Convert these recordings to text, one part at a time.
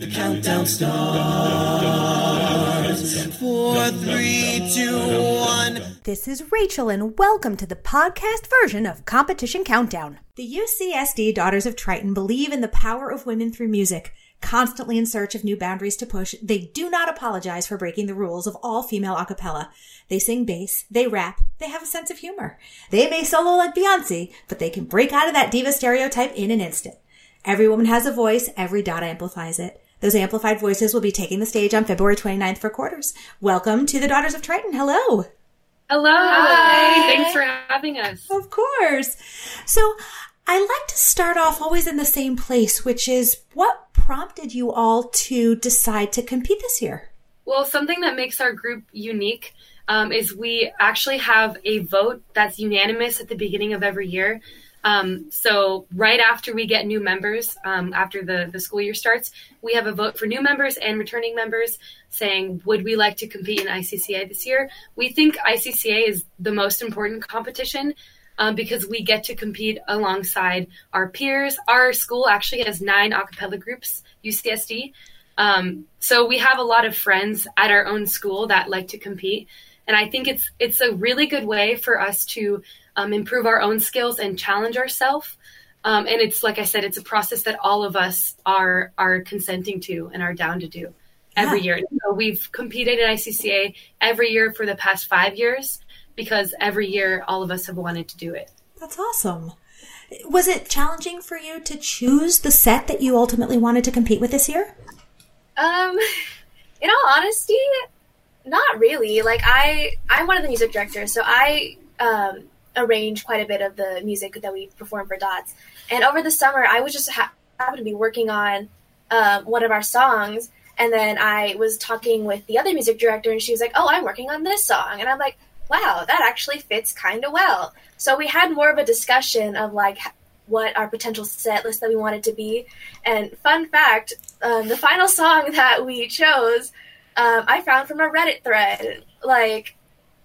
The countdown starts. Four, three, two, one. This is Rachel, and welcome to the podcast version of Competition Countdown. The UCSD Daughters of Triton believe in the power of women through music. Constantly in search of new boundaries to push, they do not apologize for breaking the rules of all female a cappella. They sing bass, they rap, they have a sense of humor. They may solo like Beyonce, but they can break out of that diva stereotype in an instant. Every woman has a voice, every dot amplifies it. Those amplified voices will be taking the stage on February 29th for quarters. Welcome to the Daughters of Triton. Hello. Hello. Hi. Thanks for having us. Of course. So I like to start off always in the same place, which is what prompted you all to decide to compete this year? Well, something that makes our group unique um, is we actually have a vote that's unanimous at the beginning of every year. Um, so right after we get new members, um, after the, the school year starts, we have a vote for new members and returning members saying, would we like to compete in ICCA this year? We think ICCA is the most important competition um, because we get to compete alongside our peers. Our school actually has nine a cappella groups, UCSD. Um, so we have a lot of friends at our own school that like to compete. And I think it's it's a really good way for us to um, improve our own skills and challenge ourselves. Um, and it's like I said, it's a process that all of us are are consenting to and are down to do every Yeah. year. So we've competed in ICCA every year for the past five years because every year all of us have wanted to do it. That's awesome. Was it challenging for you to choose the set that you ultimately wanted to compete with this year? Um, in all honesty, not really. Like I, I'm one of the music directors, so I um, arrange quite a bit of the music that we perform for Dots. And over the summer, I was just ha- happened to be working on um, one of our songs, and then I was talking with the other music director, and she was like, "Oh, I'm working on this song," and I'm like, "Wow, that actually fits kind of well." So we had more of a discussion of like what our potential set list that we wanted to be. And fun fact, um, the final song that we chose, um, I found from a Reddit thread. Like,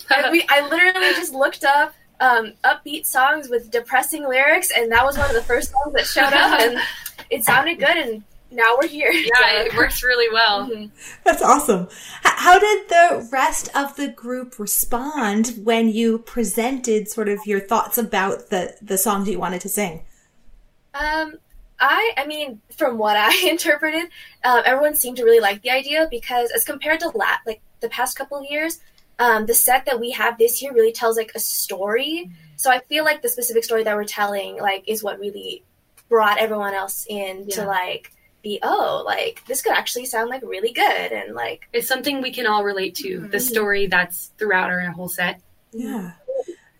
I, we, I literally just looked up um, upbeat songs with depressing lyrics, and that was one of the first songs that showed up, and it sounded good, and now we're here. Yeah, it works really well. Mhm. That's awesome. H- how did the rest of the group respond when you presented sort of your thoughts about the, the songs you wanted to sing? Um, I, I mean, from what I interpreted, um, everyone seemed to really like the idea because, as compared to la- like the past couple of years, um, the set that we have this year really tells like a story. So I feel like the specific story that we're telling, like, is what really brought everyone else in to like be oh, like this could actually sound like really good and like It's something we can all relate to. The story that's throughout our whole set. Yeah.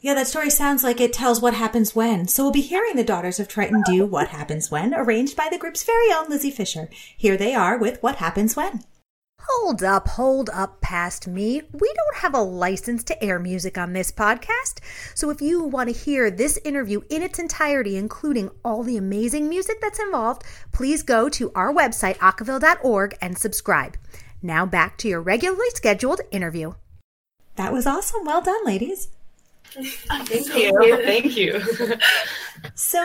Yeah, that story sounds like it tells what happens when. So we'll be hearing the Daughters of Triton do What Happens When, arranged by the group's very own Lizzie Fisher. Here they are with What Happens When. Hold up, hold up past me. We don't have a license to air music on this podcast. So if you want to hear this interview in its entirety, including all the amazing music that's involved, please go to our website, acaville.org, and subscribe. Now back to your regularly scheduled interview. That was awesome. Well done, ladies. Thank you. Thank you. So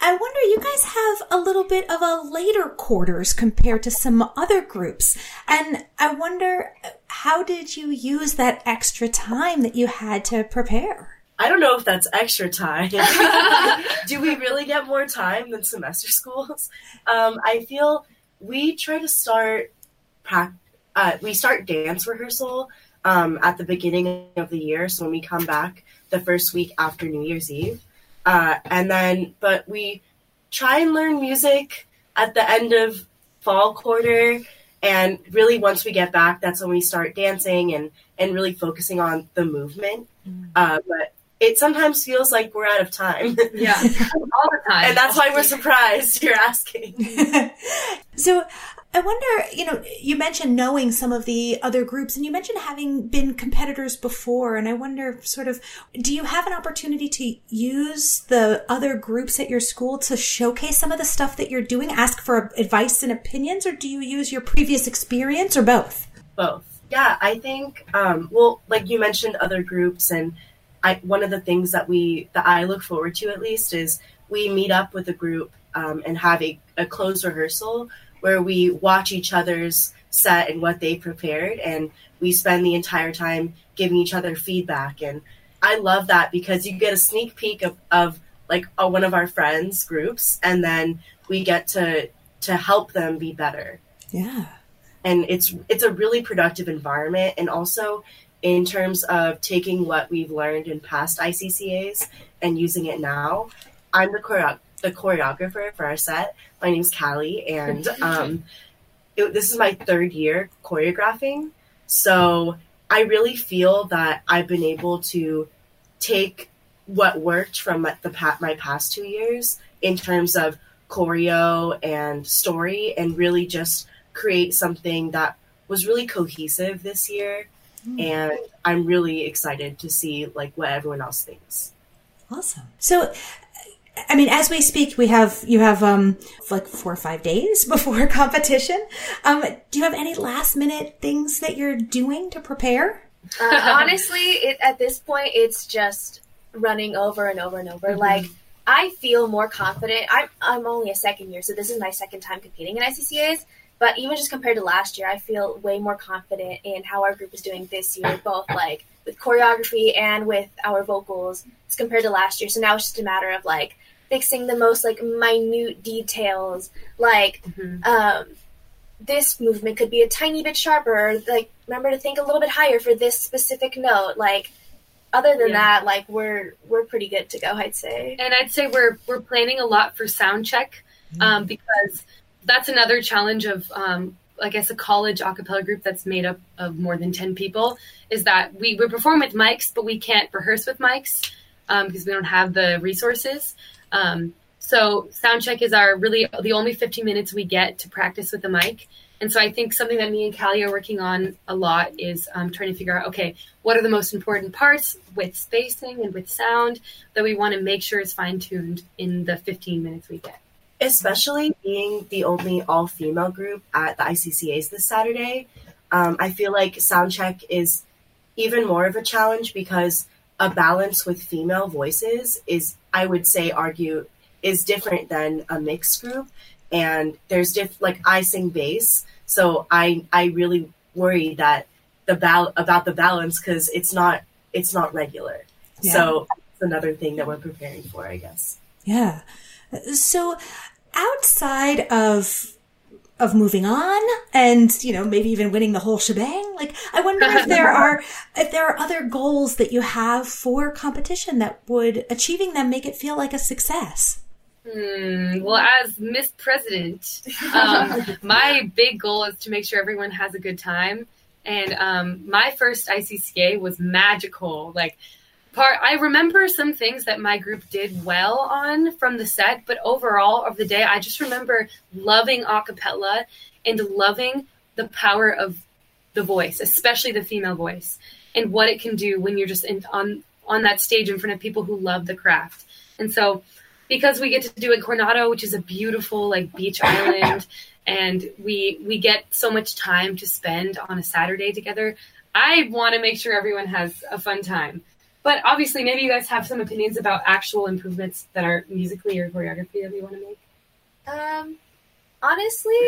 I wonder, you guys have a little bit of a later quarters compared to some other groups. And I wonder, how did you use that extra time that you had to prepare? I don't know if that's extra time. Do we really get more time than semester schools? Um, I feel we try to start uh, we start dance rehearsal um, at the beginning of the year. So when we come back the first week after New Year's Eve, uh, and then but we try and learn music at the end of fall quarter. And really, once we get back, that's when we start dancing and, and really focusing on the movement. Uh, but it sometimes feels like we're out of time. Yeah, all the time. and that's why we're surprised you're asking. So I wonder, you know, you mentioned knowing some of the other groups and you mentioned having been competitors before. And I wonder sort of, do you have an opportunity to use the other groups at your school to showcase some of the stuff that you're doing, ask for advice and opinions, or do you use your previous experience or both? Both. Yeah, I think, um, well, like you mentioned other groups, and I, one of the things that we, that I look forward to at least, is we meet up with a group um, and have a, a closed rehearsal where we watch each other's set and what they prepared, and we spend the entire time giving each other feedback. And I love that because you get a sneak peek of, of like a, one of our friends' groups, and then we get to to help them be better. Yeah. And it's it's a really productive environment, and also in terms of taking what we've learned in past ICCAs and using it now. I'm the choreo- the choreographer for our set. My name's Callie, and um, it, this is my third year choreographing. So I really feel that I've been able to take what worked from my, the my past two years in terms of choreo and story, and really just create something that was really cohesive this year. And I'm really excited to see like what everyone else thinks. Awesome. So, I mean, as we speak, we have you have um like four or five days before competition. Um, do you have any last minute things that you're doing to prepare? Uh, honestly, it, at this point, it's just running over and over and over. Like I feel more confident. I'm I'm only a second year, so this is my second time competing in ICCAs. But even just compared to last year, I feel way more confident in how our group is doing this year, both like with choreography and with our vocals as compared to last year. So now it's just a matter of like fixing the most like minute details, like um, this movement could be a tiny bit sharper. Like remember to think a little bit higher for this specific note. Like other than Yeah. that, like we're we're pretty good to go. I'd say. and I'd say we're we're planning a lot for sound check um, because that's another challenge of um, I guess a college a cappella group that's made up of more than ten people is that we, we perform with mics but we can't rehearse with mics um, because we don't have the resources. Um, so sound check is our really the only 15 minutes we get to practice with the mic. And so I think something that me and Callie are working on a lot is um, trying to figure out, okay, what are the most important parts with spacing and with sound that we want to make sure is fine tuned in the 15 minutes we get. Especially being the only all female group at the ICCAs this Saturday, um, I feel like soundcheck is even more of a challenge because a balance with female voices is, I would say, argue is different than a mixed group. And there's diff like I sing bass, so I I really worry that the bal- about the balance because it's not it's not regular. Yeah. So it's another thing that we're preparing for, I guess. Yeah. So outside of of moving on and you know maybe even winning the whole shebang like i wonder if there are if there are other goals that you have for competition that would achieving them make it feel like a success Hmm, well, as Miss President, um, my big goal is to make sure everyone has a good time. And um, my first ICCA was magical. Like, part I remember some things that my group did well on from the set, but overall of the day, I just remember loving a cappella and loving the power of the voice, especially the female voice, and what it can do when you're just in, on on that stage in front of people who love the craft. And so because we get to do it Coronado, which is a beautiful like beach island, and we we get so much time to spend on a Saturday together. I want to make sure everyone has a fun time. But obviously, maybe you guys have some opinions about actual improvements that are musically or choreography that we want to make. Um, honestly,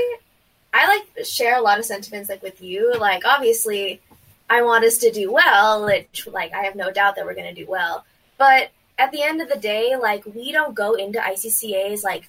I like share a lot of sentiments like with you. Like obviously, I want us to do well. Which like I have no doubt that we're gonna do well. But at the end of the day, like we don't go into ICCAs like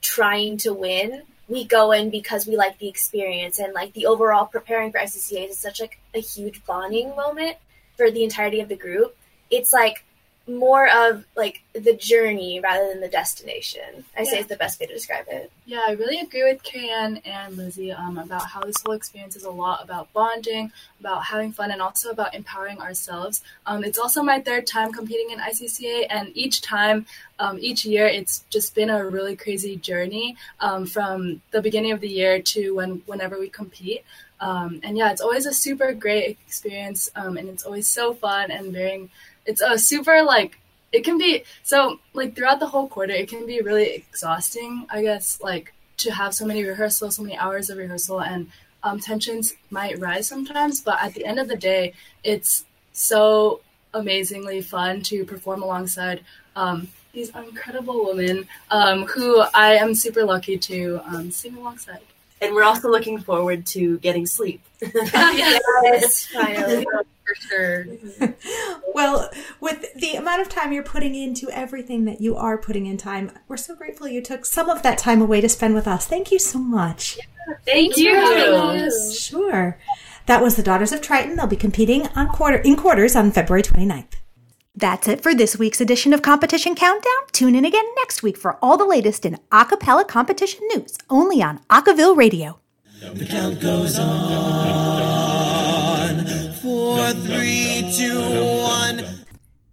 trying to win. We go in because we like the experience and like the overall preparing for ICCAs is such like a huge bonding moment for the entirety of the group. It's like more of like the journey rather than the destination. I say Yeah. is the best way to describe it. Yeah, I really agree with Carrie and Lizzie um, about how this whole experience is a lot about bonding, about having fun, and also about empowering ourselves. Um, it's also my third time competing in ICCA, and each time, um, each year, it's just been a really crazy journey um, from the beginning of the year to when whenever we compete. Um, and yeah, it's always a super great experience, um, and it's always so fun and very. It's a super like it can be so like throughout the whole quarter it can be really exhausting i guess like to have so many rehearsals so many hours of rehearsal and um, tensions might rise sometimes but at the end of the day it's so amazingly fun to perform alongside um, these incredible women um, who i am super lucky to um, sing alongside and we're also looking forward to getting sleep. Yes, finally. For sure. Well, with the amount of time you're putting into everything that you are putting in time, we're so grateful you took some of that time away to spend with us. Thank you so much. Thank you. you. Sure. That was the Daughters of Triton. They'll be competing on quarter in quarters on February 29th. That's it for this week's edition of Competition Countdown. Tune in again next week for all the latest in a cappella competition news, only on Acaville Radio. The count goes on. Three, two,